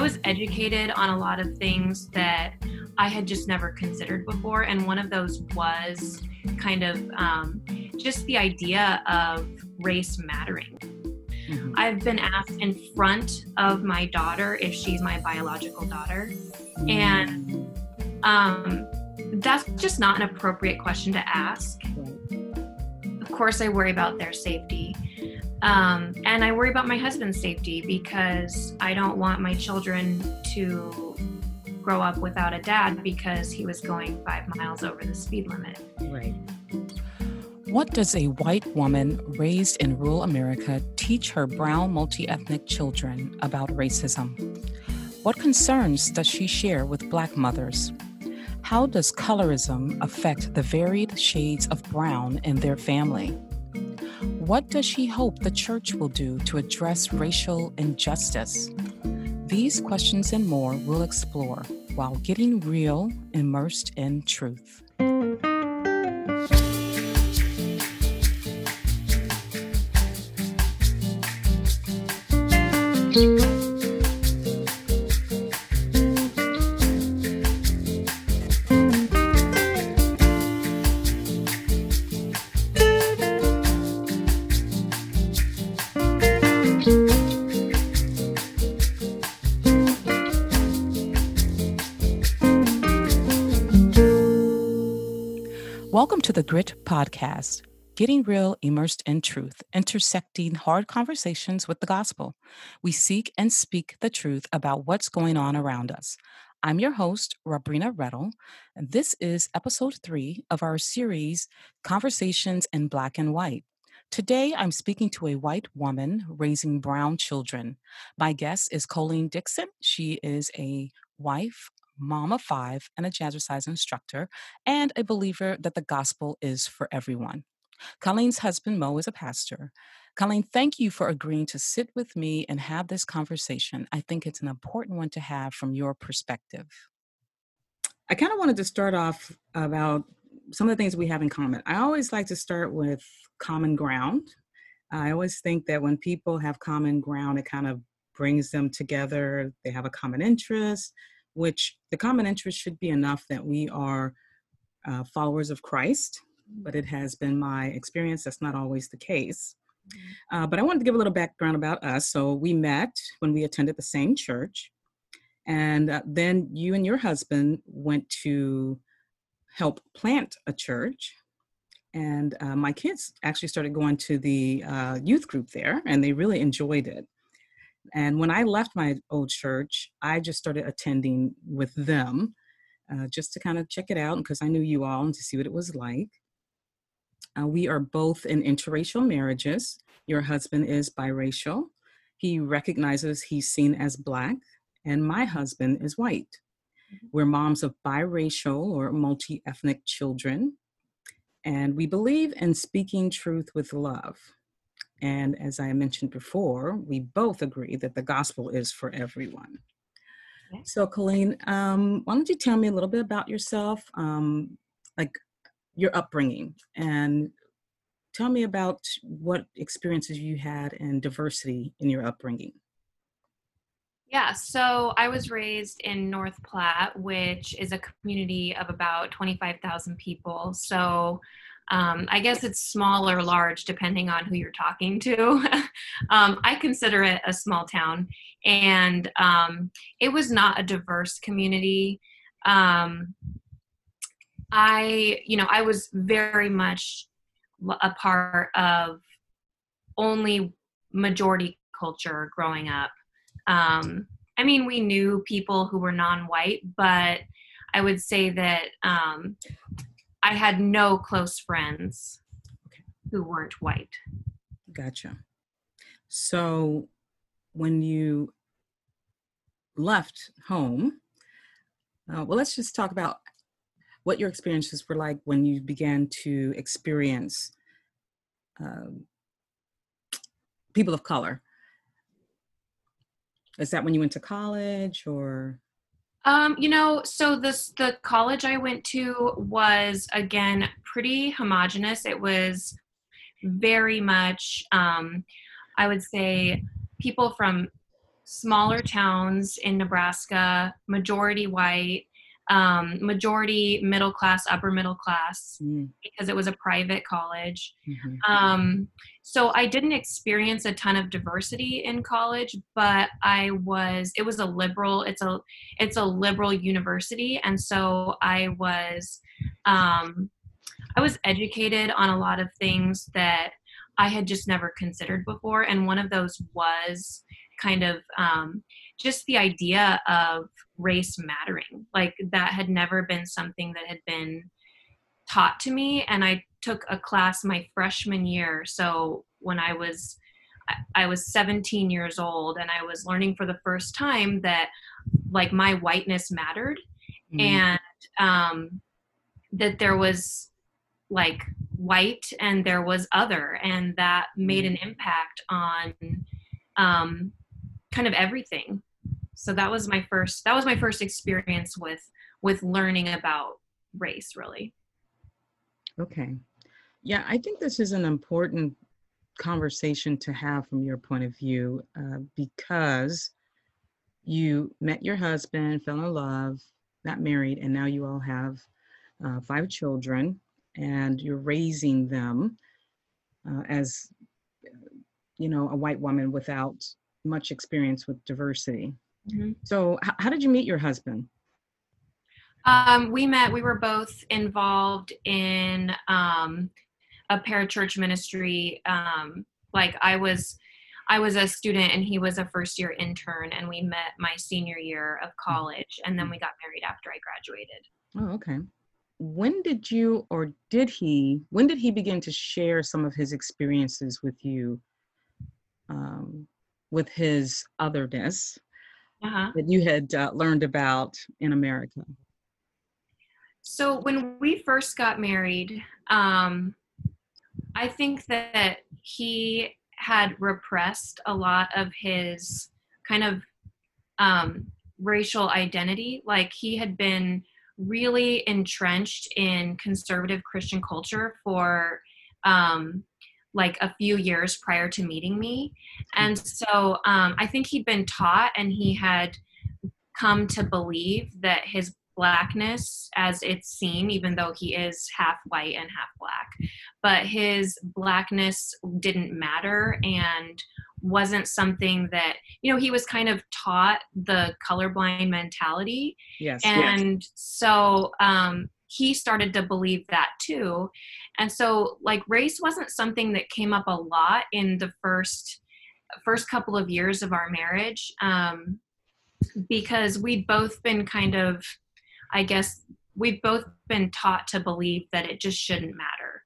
I was educated on a lot of things that I had just never considered before. And one of those was kind of um, just the idea of race mattering. Mm-hmm. I've been asked in front of my daughter if she's my biological daughter. And um, that's just not an appropriate question to ask. Of course, I worry about their safety. Um, and I worry about my husband's safety because I don't want my children to grow up without a dad because he was going five miles over the speed limit. Right. What does a white woman raised in rural America teach her brown multi ethnic children about racism? What concerns does she share with Black mothers? How does colorism affect the varied shades of brown in their family? What does she hope the church will do to address racial injustice? These questions and more we'll explore while getting real, immersed in truth. Welcome to the Grit Podcast, getting real, immersed in truth, intersecting hard conversations with the gospel. We seek and speak the truth about what's going on around us. I'm your host, Rabrina Rettel, and this is episode three of our series, Conversations in Black and White. Today, I'm speaking to a white woman raising brown children. My guest is Colleen Dixon. She is a wife, mom of five, and a jazzercise instructor, and a believer that the gospel is for everyone. Colleen's husband, Mo, is a pastor. Colleen, thank you for agreeing to sit with me and have this conversation. I think it's an important one to have from your perspective. I kind of wanted to start off about some of the things we have in common. I always like to start with common ground. I always think that when people have common ground, it kind of brings them together. They have a common interest, which the common interest should be enough that we are uh, followers of Christ, but it has been my experience that's not always the case. Mm-hmm. Uh, but I wanted to give a little background about us. So we met when we attended the same church, and uh, then you and your husband went to help plant a church. And uh, my kids actually started going to the uh, youth group there, and they really enjoyed it. And when I left my old church, I just started attending with them uh, just to kind of check it out because I knew you all and to see what it was like. Uh, we are both in interracial marriages. Your husband is biracial. He recognizes he's seen as Black, and my husband is white. Mm-hmm. We're moms of biracial or multi ethnic children, and we believe in speaking truth with love. And as I mentioned before, we both agree that the gospel is for everyone. So, Colleen, um, why don't you tell me a little bit about yourself, um, like your upbringing, and tell me about what experiences you had and diversity in your upbringing. Yeah, so I was raised in North Platte, which is a community of about 25,000 people. So um, I guess it's small or large depending on who you're talking to. um, I consider it a small town, and um, it was not a diverse community. Um, I, you know, I was very much a part of only majority culture growing up. Um, I mean, we knew people who were non-white, but I would say that um, I had no close friends okay. who weren't white. Gotcha. So when you left home, uh, well, let's just talk about what your experiences were like when you began to experience um, people of color. Is that when you went to college or? Um, you know, so this the college I went to was again pretty homogenous. It was very much um, I would say people from smaller towns in Nebraska, majority white, um, majority middle class, upper middle class, mm. because it was a private college. Mm-hmm. Um, so I didn't experience a ton of diversity in college, but I was. It was a liberal. It's a it's a liberal university, and so I was. Um, I was educated on a lot of things that I had just never considered before, and one of those was kind of um, just the idea of race mattering. Like that had never been something that had been taught to me. And I took a class my freshman year. So when I was I was 17 years old and I was learning for the first time that like my whiteness mattered mm-hmm. and um, that there was like white and there was other and that made an mm-hmm. impact on um, kind of everything so that was my first that was my first experience with with learning about race really. Okay. Yeah i think this is an important conversation to have from your point of view uh, because you met your husband fell in love got married and now you all have uh, five children and you're raising them uh, as you know a white woman without much experience with diversity Mm-hmm. So, h- how did you meet your husband? Um, we met. We were both involved in um, a parachurch ministry. Um, like I was, I was a student and he was a first year intern, and we met my senior year of college, and then we got married after I graduated. Oh, okay. When did you, or did he? When did he begin to share some of his experiences with you? Um, with his otherness uh-huh. that you had uh, learned about in America? So when we first got married, um, I think that he had repressed a lot of his kind of um, racial identity. Like he had been really entrenched in conservative Christian culture for um, like a few years prior to meeting me. And so um, I think he'd been taught and he had come to believe that his blackness as it's seen even though he is half white and half black but his blackness didn't matter and wasn't something that you know he was kind of taught the colorblind mentality yes and yes. so um he started to believe that too. And so like race wasn't something that came up a lot in the first first couple of years of our marriage um, because we'd both been kind of i guess we've both been taught to believe that it just shouldn't matter.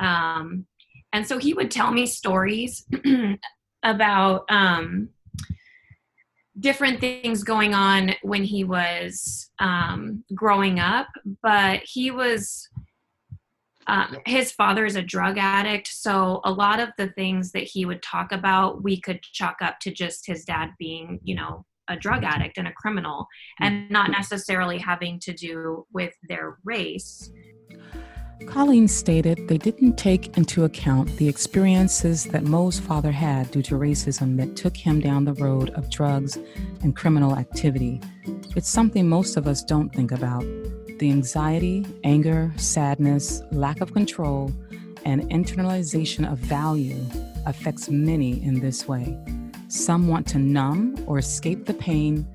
Um, and so he would tell me stories about um, different things going on when he was um, growing up, but he was. Um, his father is a drug addict, so a lot of the things that he would talk about, we could chalk up to just his dad being, you know, a drug addict and a criminal, and not necessarily having to do with their race. Colleen stated they didn't take into account the experiences that Mo's father had due to racism that took him down the road of drugs and criminal activity. It's something most of us don't think about. The anxiety, anger, sadness, lack of control, and internalization of value affects many in this way. Some want to numb or escape the pain,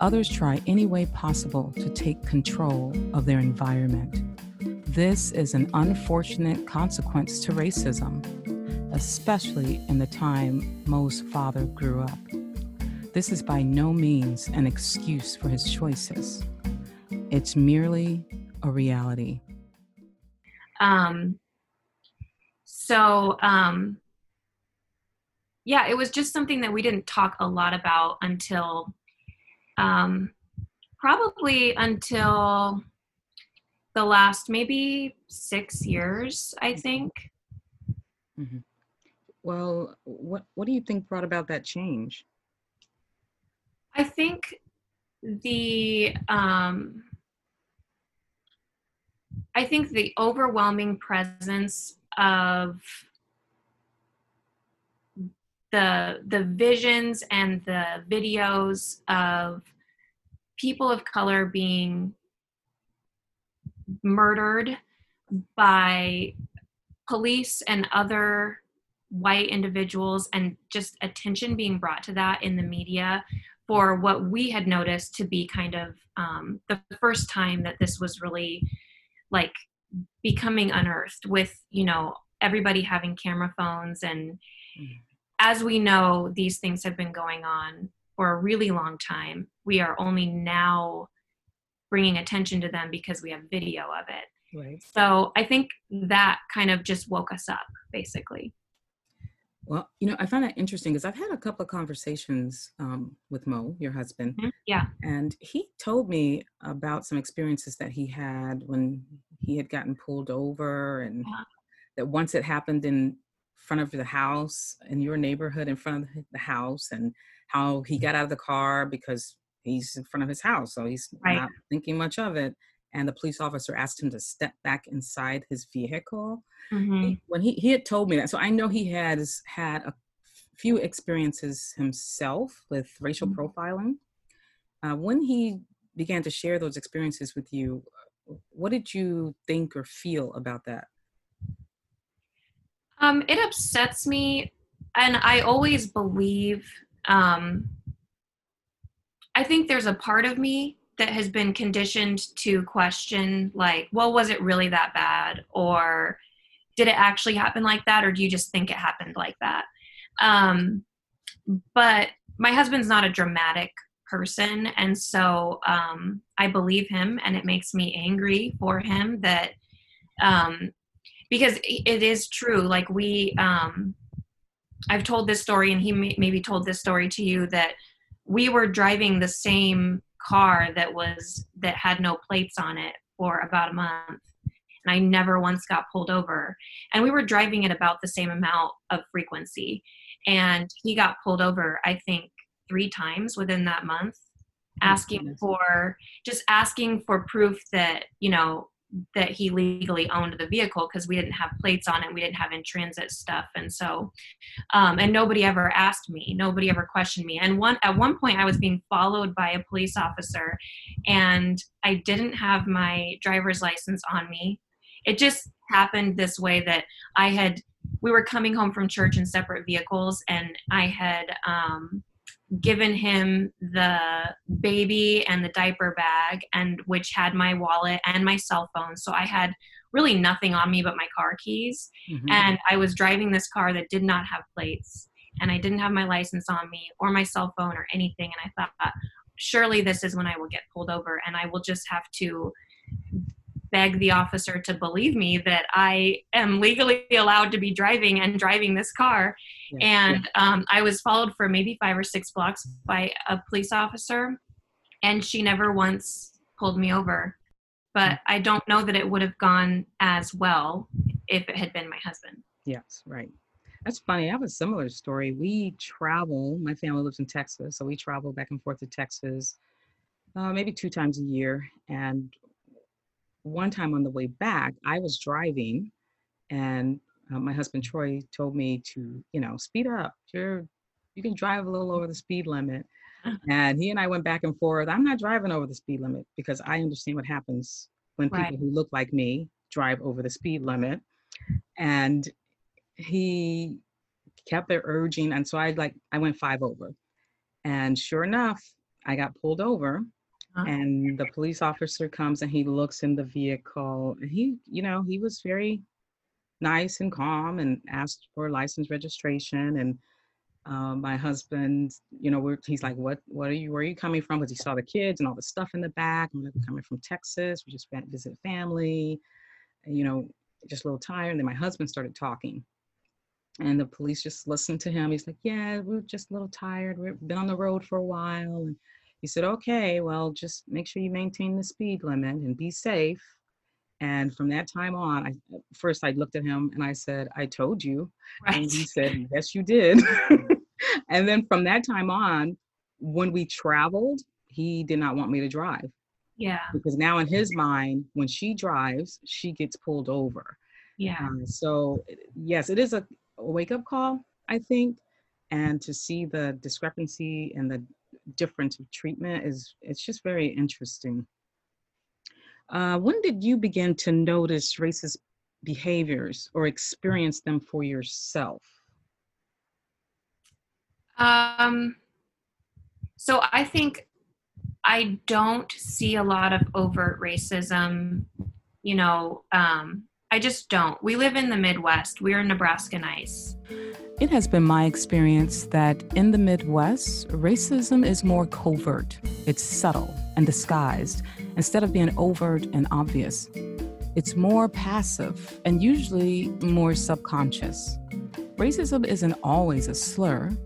others try any way possible to take control of their environment. This is an unfortunate consequence to racism, especially in the time Mo's father grew up. This is by no means an excuse for his choices. It's merely a reality. Um, so, um, yeah, it was just something that we didn't talk a lot about until um, probably until the last maybe six years, I think. Mm-hmm. Well, what what do you think brought about that change? I think the um, I think the overwhelming presence of the the visions and the videos of people of color being murdered by police and other white individuals and just attention being brought to that in the media for what we had noticed to be kind of um, the first time that this was really like becoming unearthed with you know everybody having camera phones and mm. as we know these things have been going on for a really long time we are only now bringing attention to them because we have video of it right so i think that kind of just woke us up basically well, you know, I find that interesting because I've had a couple of conversations um, with Mo, your husband. Mm-hmm. Yeah. And he told me about some experiences that he had when he had gotten pulled over, and yeah. that once it happened in front of the house in your neighborhood, in front of the house, and how he got out of the car because he's in front of his house, so he's right. not thinking much of it and the police officer asked him to step back inside his vehicle. Mm-hmm. When he, he had told me that, so I know he has had a few experiences himself with racial mm-hmm. profiling. Uh, when he began to share those experiences with you, what did you think or feel about that? Um, it upsets me, and I always believe. Um, I think there's a part of me that has been conditioned to question like well was it really that bad? Or did it actually happen like that? Or do you just think it happened like that? Um, but my husband's not a dramatic person. And so um, i believe him and it makes me angry for him that um, because it is true. Like we um, i've told this story and he may, maybe told this story to you that we were driving the same car that was that had no plates on it for about a month and I never once got pulled over. And we were driving at about the same amount of frequency. And he got pulled over, I think, three times within that month, asking for just asking for proof that, you know, that he legally owned the vehicle because we didn't have plates on it we didn't have in transit stuff and so um, and nobody ever asked me nobody ever questioned me. And one at one point i was being followed by a police officer and i didn't have my driver's license on me. It just happened this way that i had we were coming home from church in separate vehicles and i had um, given him the baby and the diaper bag and which had my wallet and my cell phone. So i had really nothing on me but my car keys. Mm-hmm. and i was driving this car that did not have plates and i didn't have my license on me or my cell phone or anything. And i thought surely this is when i will get pulled over and i will just have to beg the officer to believe me that I am legally allowed to be driving and driving this car. And um, I was followed for maybe five or six blocks by a police officer, and she never once pulled me over. But I don't know that it would have gone as well if it had been my husband. Yes, right. That's funny. I have a similar story. We travel, my family lives in Texas, so we travel back and forth to Texas uh, maybe two times a year. And one time on the way back, I was driving and uh, my husband Troy told me to, you know, speed up. You're, you can drive a little over the speed limit. And he and I went back and forth. I'm not driving over the speed limit because I understand what happens when people right. who look like me drive over the speed limit. And he kept there urging. And so I like, I went five over. And sure enough, I got pulled over uh-huh. and the police officer comes and he looks in the vehicle and he you know he was very nice and calm and asked for license registration and uh, my husband you know he's like what what are you where are you coming from because he saw the kids and all the stuff in the back i'm like coming from texas we just went visit family you know just a little tired and then my husband started talking and the police just listened to him he's like yeah we're just a little tired we've been on the road for a while and he said, okay, well, just make sure you maintain the speed limit and be safe. And from that time on, I first I looked at him and I said, I told you. Right. And he said, Yes, you did. and then from that time on, when we traveled, he did not want me to drive. Yeah. Because now in his mind, when she drives, she gets pulled over. Yeah. Um, so yes, it is a wake up call, I think. and to see the discrepancy and the difference of treatment is it's just very interesting. Uh, when did you begin to notice racist behaviors or experience them for yourself? Um, so I think I don't see a lot of overt racism. You know, um, I just don't. We live in the Midwest. We're in Nebraska nice. It has been my experience that in the Midwest, racism is more covert, it's subtle and disguised instead of being overt and obvious. It's more passive and usually more subconscious. Racism isn't always a slur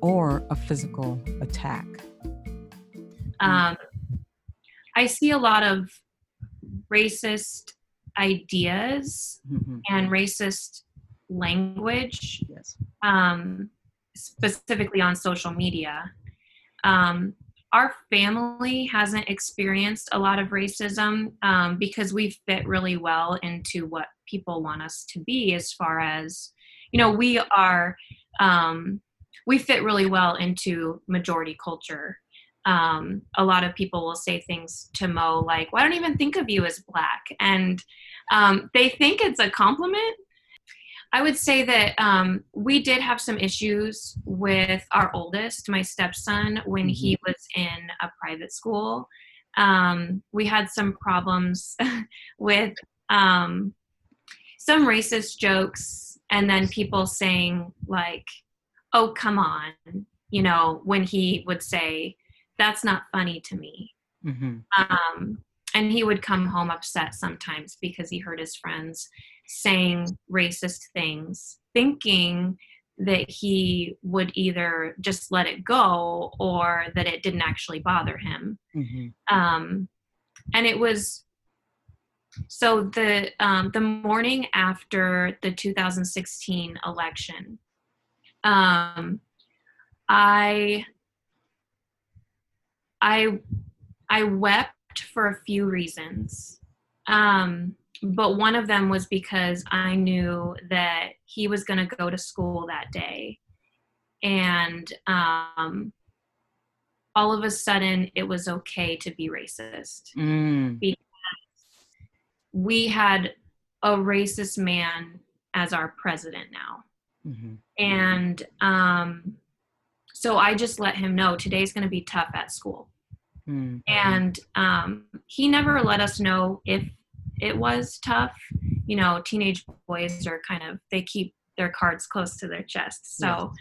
or a physical attack. Um, I see a lot of racist ideas mm-hmm. and racist language, yes. um, specifically on social media. Um, our family hasn't experienced a lot of racism um, because we fit really well into what people want us to be as far as you know we are um, we fit really well into majority culture um, a lot of people will say things to Mo like, well, I don't even think of you as black. And um, they think it's a compliment. I would say that um, we did have some issues with our oldest, my stepson, when he mm-hmm. was in a private school. Um, we had some problems with um, some racist jokes, and then people saying, like, oh, come on, you know, when he would say, that's not funny to me. Mm-hmm. Um, and he would come home upset sometimes because he heard his friends saying racist things, thinking that he would either just let it go or that it didn't actually bother him. Mm-hmm. Um, and it was so the um, the morning after the 2016 election, um, I I I wept for a few reasons. Um, but one of them was because I knew that he was going to go to school that day. And um, all of a sudden, it was okay to be racist. Mm. Because we had a racist man as our president now. Mm-hmm. And um, so I just let him know today's going to be tough at school. Mm-hmm. And um, he never let us know if it was tough. You know, teenage boys are kind of, they keep their cards close to their chest. So,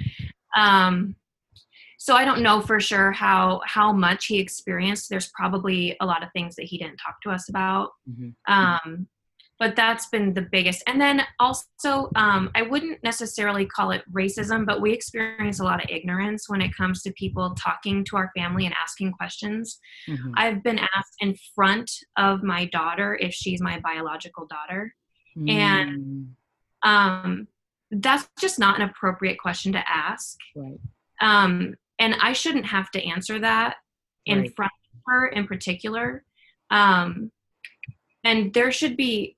um, so I don't know for sure how how much he experienced. There's probably a lot of things that he didn't talk to us about. Mm-hmm. Um, but that's been the biggest and then also um, i wouldn't necessarily call it racism but we experience a lot of ignorance when it comes to people talking to our family and asking questions mm-hmm. i've been asked in front of my daughter if she's my biological daughter mm. and um, that's just not an appropriate question to ask right. um, and i shouldn't have to answer that in right. front of her in particular um, and there should be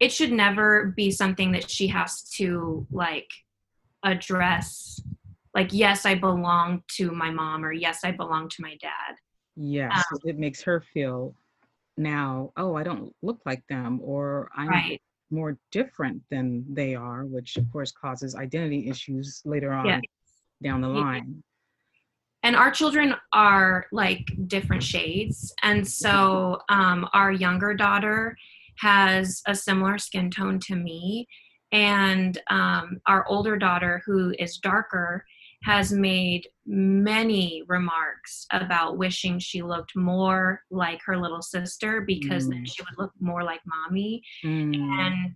it should never be something that she has to like address like yes i belong to my mom or yes i belong to my dad. Yes um, it makes her feel now oh i don't look like them or i'm right. more different than they are which of course causes identity issues later on down the line. And our children are like different shades. And so um, our younger daughter has a similar skin tone to me. And um, our older daughter, who is darker, has made many remarks about wishing she looked more like her little sister because mm. then she would look more like mommy. Mm. And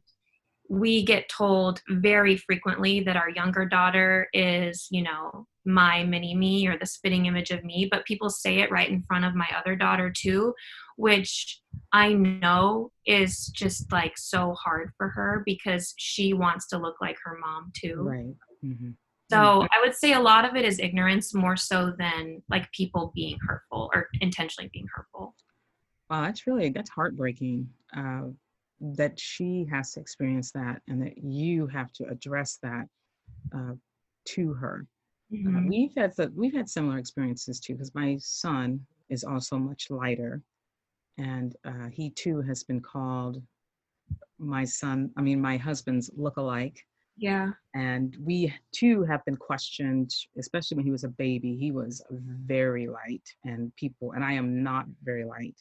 we get told very frequently that our younger daughter is, you know, my mini me or the spitting image of me, but people say it right in front of my other daughter too, which I know is just like so hard for her because she wants to look like her mom too. Right. Mm-hmm. So. I would say a lot of it is ignorance more so than like people being hurtful or intentionally being hurtful. Wow, that's really that's heartbreaking. Uh, that she has to experience that and that you have to address that uh, to her Uh, Mhm. we've had the, we've had similar experiences too, because my son is also much lighter, and uh, he too has been called my son. I mean, my husband's look-alike, Yeah. and we too have been questioned, especially when he was a baby. He was very light, and people, and I am not very light,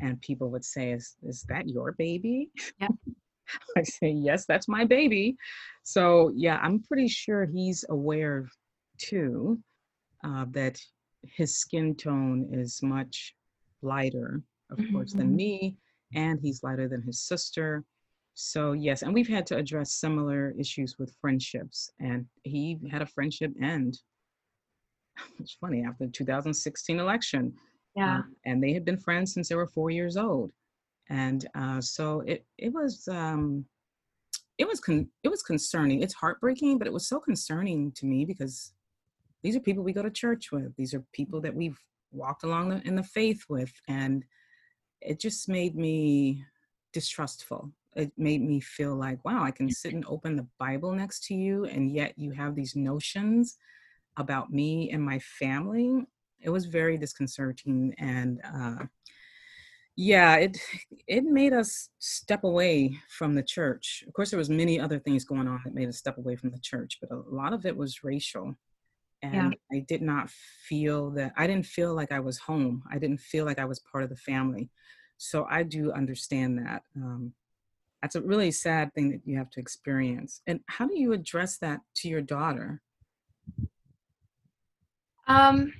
and people would say, "Is is that your baby?" Yeah. I say, "Yes, that's my baby." So yeah, I'm pretty sure he's aware too uh, that his skin tone is much lighter, of course, than Mhm. me, and he's lighter than his sister. So yes, and we've had to address similar issues with friendships, and he had a friendship end. It's funny after the 2016 election, Yeah. um, and they had been friends since they were four years old, and uh, so it it was um, it was con- it was concerning. It's heartbreaking, but it was so concerning to me because these are people we go to church with. These are people that we've walked along the, in the faith with, and it just made me distrustful. It made me feel like, wow, I can sit and open the Bible next to you, and yet you have these notions about me and my family. It was very disconcerting, and uh, yeah, it it made us step away from the church. Of course, there was many other things going on that made us step away from the church, but a lot of it was racial and Yeah. I did not feel that I didn't feel like I was home. I didn't feel like I was part of the family. So I do understand that. Um, that's a really sad thing that you have to experience. And how do you address that to your daughter? Um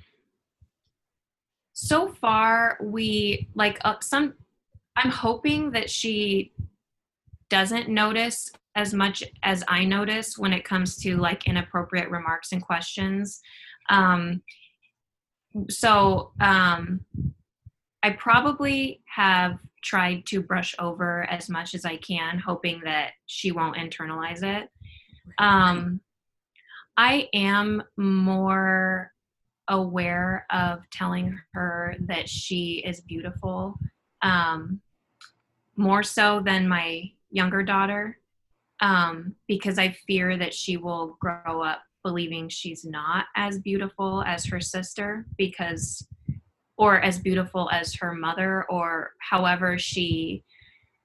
so far we like uh, some I'm hoping that she doesn't notice as much as I notice when it comes to like inappropriate remarks and questions. Um so um I probably have tried to brush over as much as I can hoping that she won't internalize it. Um I am more aware of telling her that she is beautiful um, more so than my younger daughter um, because I fear that she will grow up believing she's not as beautiful as her sister because or as beautiful as her mother or however she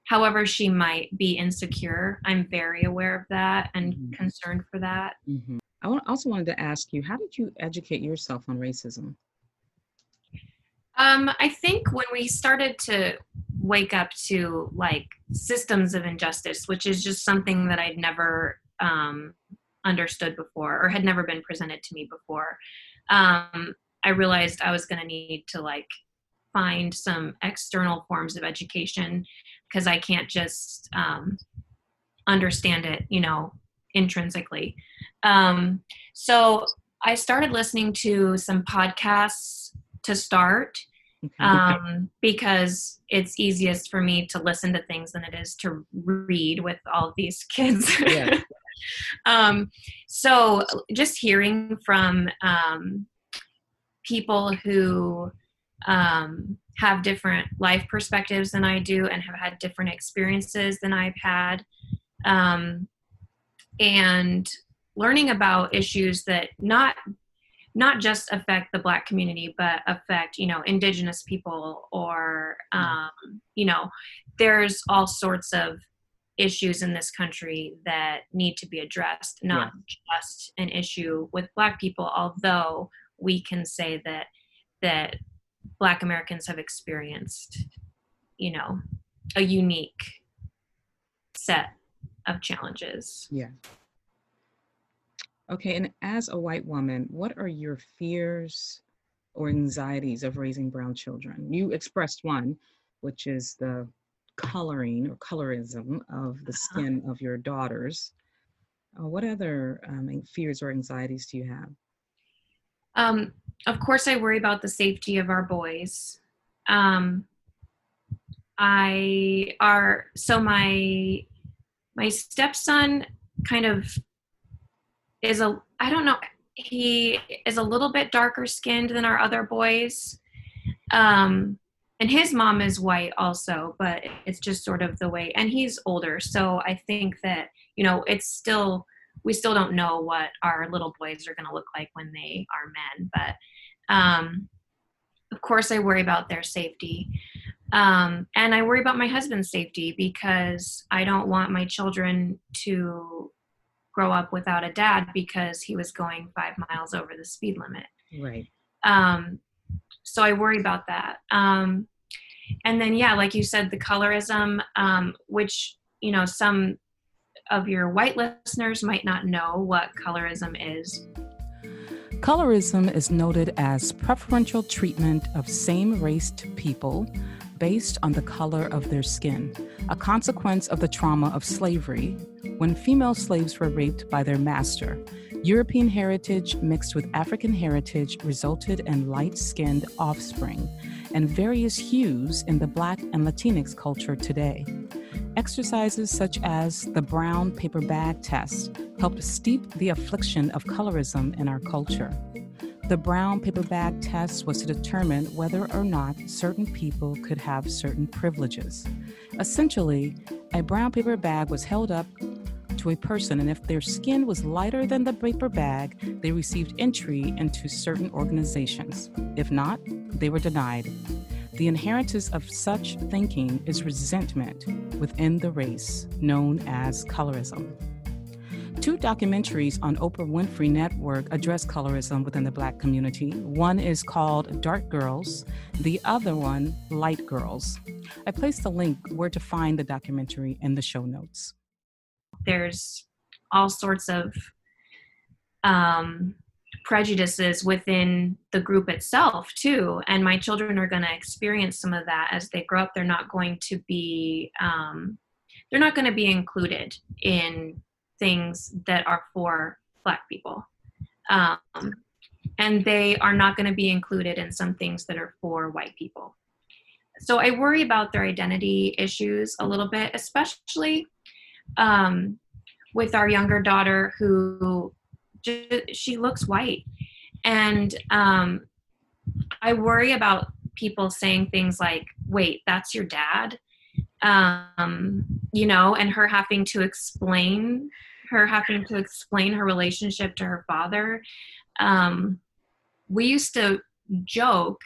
however she might be insecure i'm very aware of that and Mhm. concerned for that Mm-hmm. I also wanted to ask you, how did you educate yourself on racism? Um, I think when we started to wake up to like systems of injustice, which is just something that I'd never um, understood before or had never been presented to me before, um, I realized I was going to need to like find some external forms of education because I can't just um, understand it, you know, intrinsically. Um, so I started listening to some podcasts to start um, because it's easiest for me to listen to things than it is to read with all these kids. Yeah. um, so just hearing from um, people who um, have different life perspectives than I do and have had different experiences than I've had, um, and learning about issues that not not just affect the black community but affect you know indigenous people or um, you know there's all sorts of issues in this country that need to be addressed not just an issue with black people although we can say that that black americans have experienced you know a unique set of challenges Yeah. Okay, and as a white woman, what are your fears or anxieties of raising brown children? You expressed one, which is the coloring or colorism of the Uh-huh. skin of your daughters. Uh, what other um, fears or anxieties do you have? Um, of course, I worry about the safety of our boys. Um, I are so my my stepson kind of is a I don't know he is a little bit darker skinned than our other boys. Um, and his mom is white also, but it's just sort of the way and he's older, so I think that, you know, it's still we still don't know what our little boys are going to look like when they are men. But um, of course, I worry about their safety. Um, and I worry about my husband's safety because I don't want my children to grow up without a dad because he was going five miles over the speed limit. Right. Um, so I worry about that. Um, and then, yeah, like you said, the colorism, um, which, you know, some of your white listeners might not know what colorism is. Colorism is noted as preferential treatment of same raced people based on the color of their skin, a consequence of the trauma of slavery, when female slaves were raped by their master. European heritage mixed with African heritage resulted in light skinned offspring and various hues in the Black and Latinx culture today. Exercises such as the brown paper bag test helped steep the affliction of colorism in our culture. The brown paper bag test was to determine whether or not certain people could have certain privileges. Essentially, a brown paper bag was held up to a person, and if their skin was lighter than the paper bag, they received entry into certain organizations. If not, they were denied. The inheritance of such thinking is resentment within the race, known as colorism. Two documentaries on Oprah Winfrey Network address colorism within the Black community. One is called Dark Girls, the other one, Light Girls. I placed the link where to find the documentary in the show notes. There's all sorts of um, prejudices within the group itself too and my children are going to experience some of that as they grow up they're not going to be um, they're not going to be included in things that are for black people. Um, and they are not going to be included in some things that are for white people. So i worry about their identity issues a little bit especially um, with our younger daughter who just, she looks white. And um, i worry about people saying things like wait that's your dad um, you know and her having to explain her having to explain her relationship to her father. Um, we used to joke,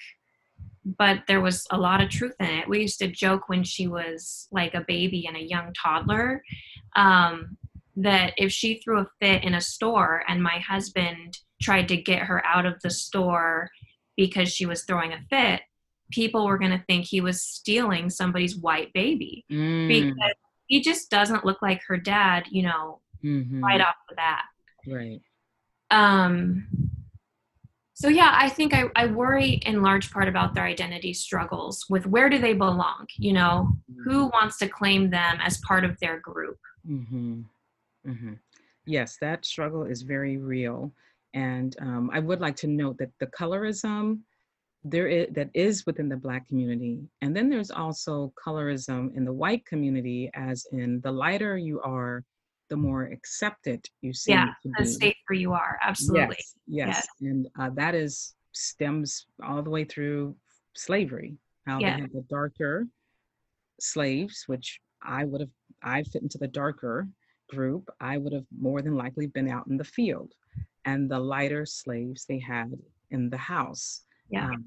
but there was a lot of truth in it. We used to joke when she was like a baby and a young toddler um, that if she threw a fit in a store and my husband tried to get her out of the store because she was throwing a fit, people were going to think he was stealing somebody's white baby mm. because he just doesn't look like her dad, you know, mm-hmm. right off the bat. Right. Um, so yeah, I think I, I worry in large part about their identity struggles with where do they belong? You know, mm-hmm. who wants to claim them as part of their group? Mm-hmm. Mm-hmm. Yes, that struggle is very real. And um, I would like to note that the colorism there is, that is within the Black community, and then there's also colorism in the white community, as in the lighter you are, the more accepted you seem yeah, the safer you are. Absolutely. Yes, yes. yes. and uh, that is stems all the way through slavery. How yeah. they had the darker slaves, which I would have, I fit into the darker group. I would have more than likely been out in the field, and the lighter slaves they had in the house. Yeah. Um,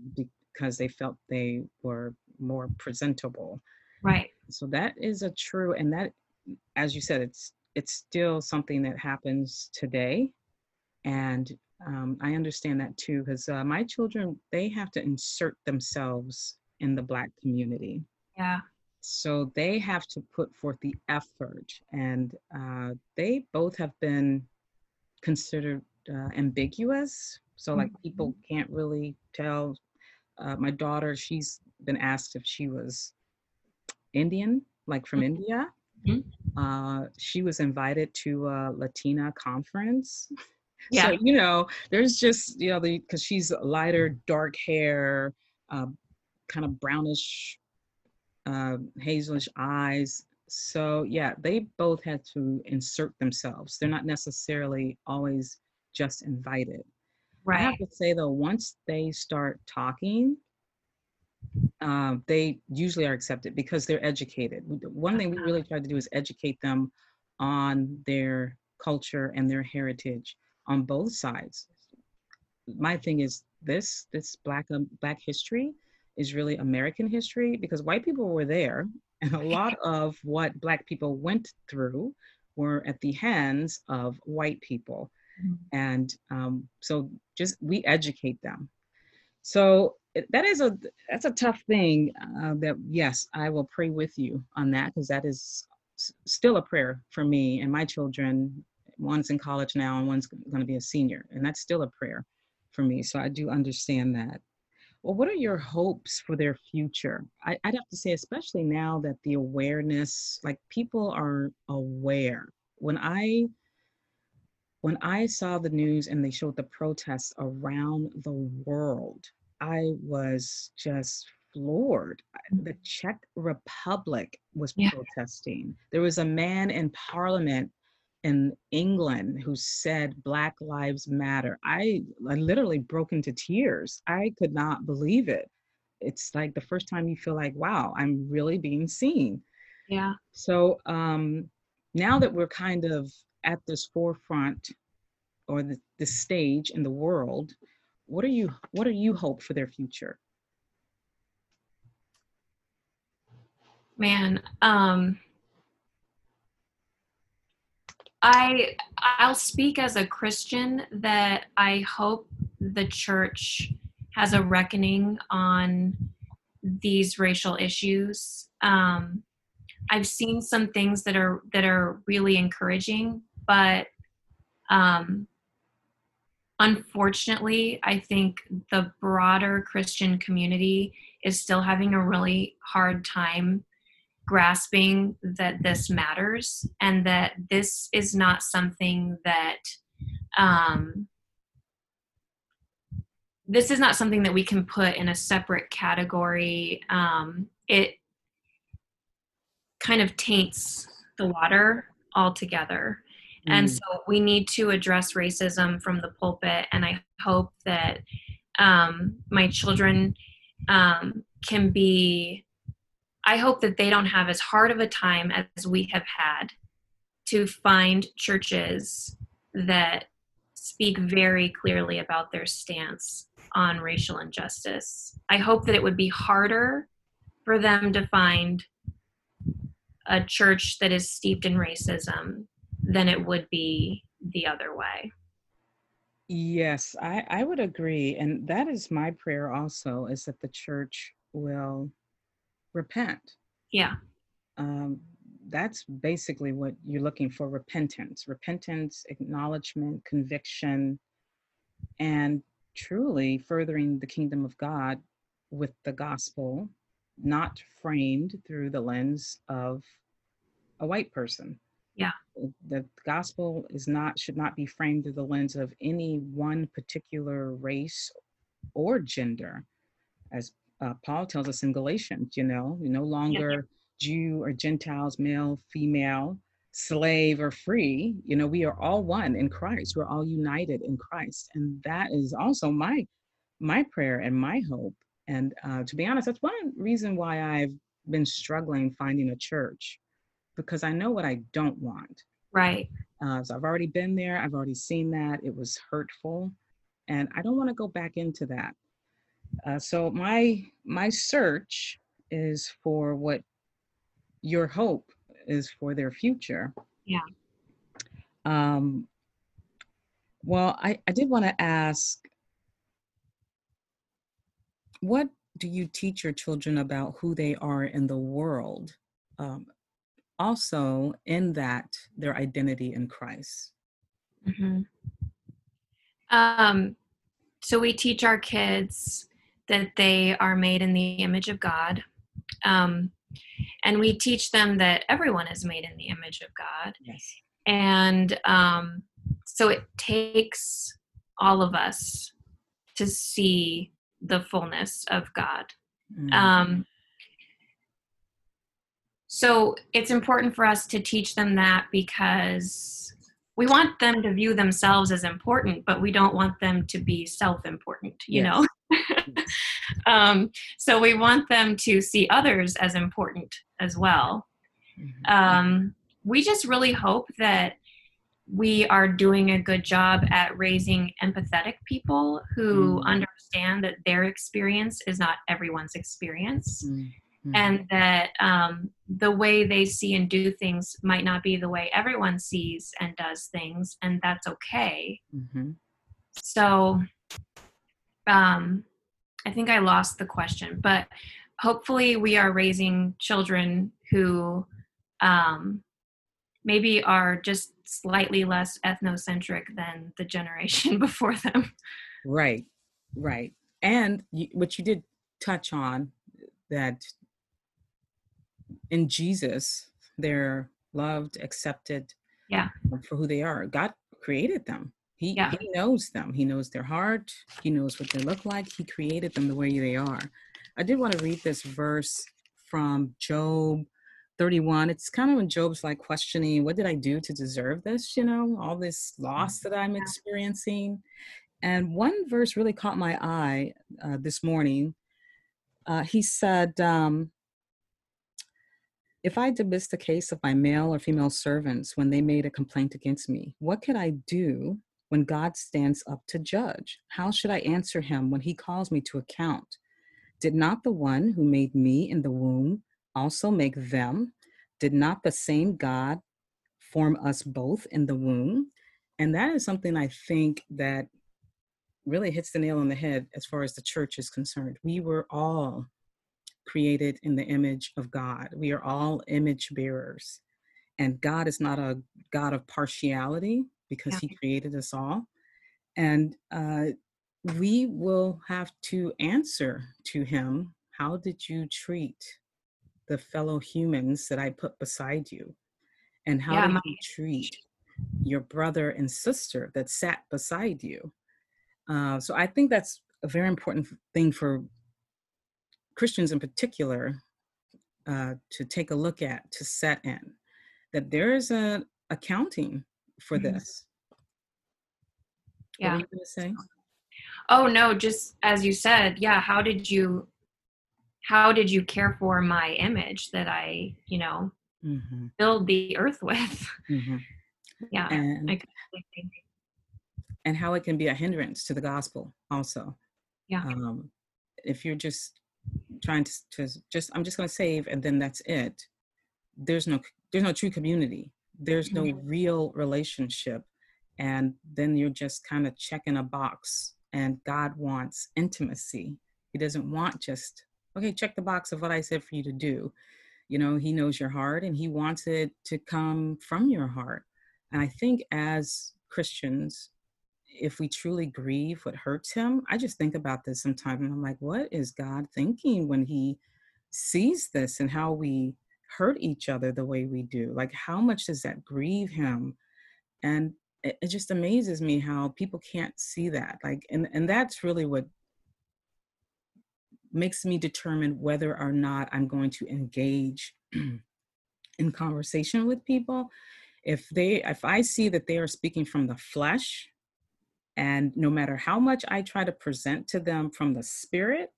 because they felt they were more presentable. Right. So that is a true, and that, as you said, it's it's still something that happens today. And um, I understand that too, because uh, my children, they have to insert themselves in the Black community. Yeah. So they have to put forth the effort. And uh, they both have been considered uh, ambiguous. So, like, mm-hmm. people can't really tell. Uh, my daughter, she's been asked if she was Indian, like from mm-hmm. India. Mm-hmm. Uh, she was invited to a Latina conference. Yeah. So, you know, there's just, you know, because she's lighter, dark hair, uh, kind of brownish, uh, hazelish eyes. So, yeah, they both had to insert themselves. They're not necessarily always just invited. Right. I have to say, though, once they start talking, um, they usually are accepted because they're educated. One thing we really uh-huh. try to do is educate them on their culture and their heritage on both sides. My thing is this this black um, black history is really American history because white people were there and a lot of what black people went through were at the hands of white people. Mm-hmm. And um, so just we educate them. So that is a that's a tough thing uh, that yes i will pray with you on that because that is still a prayer for me and my children. One's in college now and one's going to be a senior and that's still a prayer for me so i do understand that. Well what are your hopes for their future? I, i'd have to say especially now that the awareness like people are aware. When i when i saw the news and they showed the protests around the world I was just floored. The Czech Republic was yeah. protesting. There was a man in parliament in England who said Black Lives Matter. I, I literally broke into tears. I could not believe it. It's like the first time you feel like, wow, I'm really being seen. Yeah. So um, now that we're kind of at this forefront or the, the stage in the world, what are you what are you hope for their future? Man um i i'll speak as a christian that i hope the church has a reckoning on these racial issues. Um i've seen some things that are that are really encouraging but um unfortunately, I think the broader Christian community is still having a really hard time grasping that this matters and that this is not something that um, this is not something that we can put in a separate category. Um, it kind of taints the water altogether. And mm. so we need to address racism from the pulpit. And I hope that um, my children um, can be, I hope that they don't have as hard of a time as we have had to find churches that speak very clearly about their stance on racial injustice. I hope that it would be harder for them to find a church that is steeped in racism than it would be the other way. Yes, I, I would agree. And that is my prayer also is that the church will repent. Yeah. Um, that's basically what you're looking for repentance, repentance, acknowledgement, conviction, and truly furthering the kingdom of God with the gospel, not framed through the lens of a white person. Yeah. The gospel is not should not be framed through the lens of any one particular race or gender, as uh, Paul tells us in Galatians. You know, you're no longer yeah. Jew or Gentiles, male, female, slave or free. You know, we are all one in Christ. We're all united in Christ, and that is also my my prayer and my hope. And uh, to be honest, that's one reason why I've been struggling finding a church because I know what I don't want. Right. Uh, so I've already been there. I've already seen that. It was hurtful, and I don't want to go back into that. Uh, so my my search is for what your hope is for their future. Yeah. Um, well, I, I did want to ask what do you teach your children about who they are in the world? Um, also in that their identity in Christ. Mm-hmm. Um, so we teach our kids that they are made in the image of God. Um, and we teach them that everyone is made in the image of God. Yes. And um, so it takes all of us to see the fullness of God. Mm-hmm. Um, so it's important for us to teach them that because we want them to view themselves as important, but we don't want them to be self important, you yes. know? um, so we want them to see others as important as well. Mm-hmm. Um, we just really hope that we are doing a good job at raising empathetic people who mm. understand that their experience is not everyone's experience. Mm. Mm-hmm. and that um, the way they see and do things might not be the way everyone sees and does things, and that's okay. Mm-hmm. So, um, I think I lost the question, but hopefully, we are raising children who um, maybe are just slightly less ethnocentric than the generation before them. Right, right. And you, what you did touch on that in Jesus, they're loved, accepted yeah. for who they are. God created them. He, yeah. he knows them. He knows their heart. He knows what they look like. He created them the way they are. I did want to read this verse from Job 31 it's kind of when Job's like questioning what did i do to deserve this you know all this loss that i'm experiencing and one verse really caught my eye uh, this morning uh, he said um, if i dismissed the case of my male or female servants when they made a complaint against me what could i do when god stands up to judge how should i answer him when he calls me to account did not the one who made me in the womb also make them? Did not the same God form us both in the womb? And that is something I think that really hits the nail on the head as far as the church is concerned. We were all created in the image of God, we are all image bearers. And God is not a God of partiality because yeah. He created us all. And uh, we will have to answer to Him how did you treat the fellow humans that I put beside you? And how yeah, do you treat your brother and sister that sat beside you? Uh, so I think that's a very important thing for Christians in particular uh, to take a look at, to set in, that there is an accounting for mm-hmm. this. Yeah. What are you say? Oh no, just as you said, yeah. How did you how did you care for my image that I, you know, mm-hmm. filled the earth with? Mm-hmm. yeah. And, and how it can be a hindrance to the gospel also. Yeah. Um, if you're just trying to, to just, I'm just going to save and then that's it. There's no, there's no true community. There's no mm-hmm. real relationship. And then you're just kind of checking a box and God wants intimacy. He doesn't want just okay, check the box of what I said for you to do. You know, he knows your heart and he wants it to come from your heart. And I think as Christians, if we truly grieve what hurts him, I just think about this sometimes and I'm like, what is God thinking when he sees this and how we hurt each other the way we do? Like, how much does that grieve him? And it, it just amazes me how people can't see that. Like, and, and that's really what makes me determine whether or not I'm going to engage in conversation with people. If they if I see that they are speaking from the flesh and no matter how much I try to present to them from the spirit,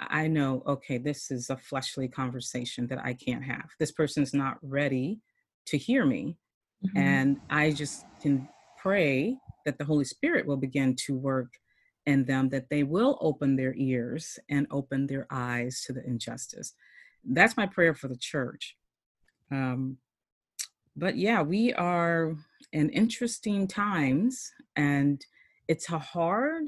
I know, okay, this is a fleshly conversation that I can't have. This person's not ready to hear me. Mm-hmm. And I just can pray that the Holy Spirit will begin to work in them that they will open their ears and open their eyes to the injustice. That's my prayer for the church. Um, but yeah, we are in interesting times, and it's hard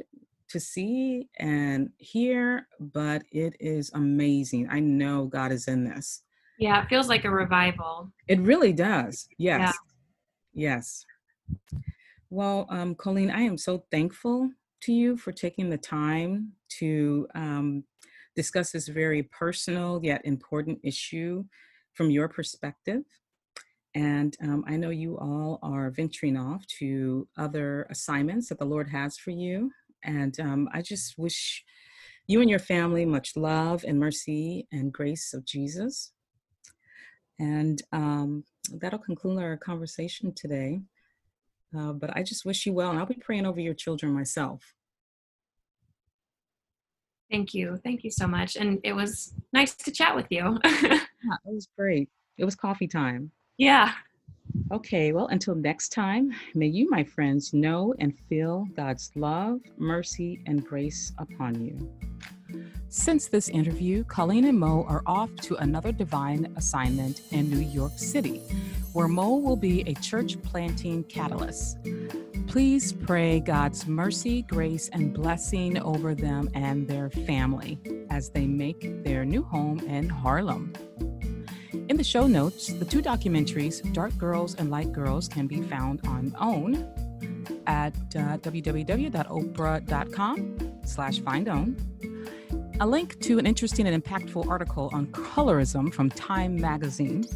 to see and hear, but it is amazing. I know God is in this. Yeah, it feels like a revival. It really does. Yes. Yeah. Yes. Well, um, Colleen, I am so thankful to you for taking the time to um, discuss this very personal yet important issue from your perspective. And um, I know you all are venturing off to other assignments that the Lord has for you. And um, I just wish you and your family much love and mercy and grace of Jesus. And um, that'll conclude our conversation today. Uh, but I just wish you well, and I'll be praying over your children myself. Thank you. Thank you so much. And it was nice to chat with you. yeah, it was great. It was coffee time. Yeah. Okay, well, until next time, may you, my friends, know and feel God's love, mercy, and grace upon you. Since this interview, Colleen and Mo are off to another divine assignment in New York City, where Mo will be a church planting catalyst. Please pray God's mercy, grace, and blessing over them and their family as they make their new home in Harlem. In the show notes, the two documentaries, Dark Girls and Light Girls, can be found on OWN at uh, www.oprah.com slash findown. A link to an interesting and impactful article on colorism from Time magazine,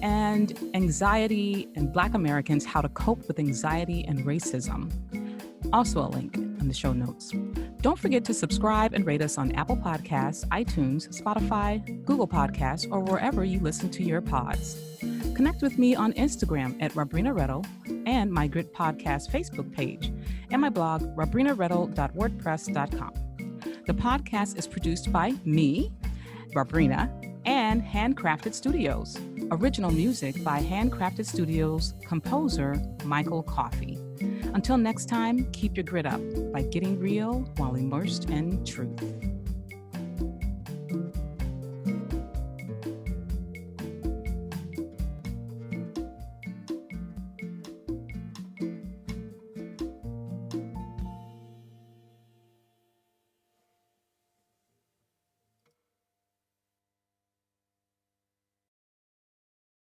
and anxiety and Black Americans how to cope with anxiety and racism. Also, a link in the show notes. Don't forget to subscribe and rate us on Apple Podcasts, iTunes, Spotify, Google Podcasts, or wherever you listen to your pods. Connect with me on Instagram at Rabrina Rettle and my Grit Podcast Facebook page and my blog, rabrinarettle.wordpress.com. The podcast is produced by me, Rabrina, and Handcrafted Studios. Original music by Handcrafted Studios composer Michael Coffey. Until next time, keep your grit up by getting real while immersed in truth.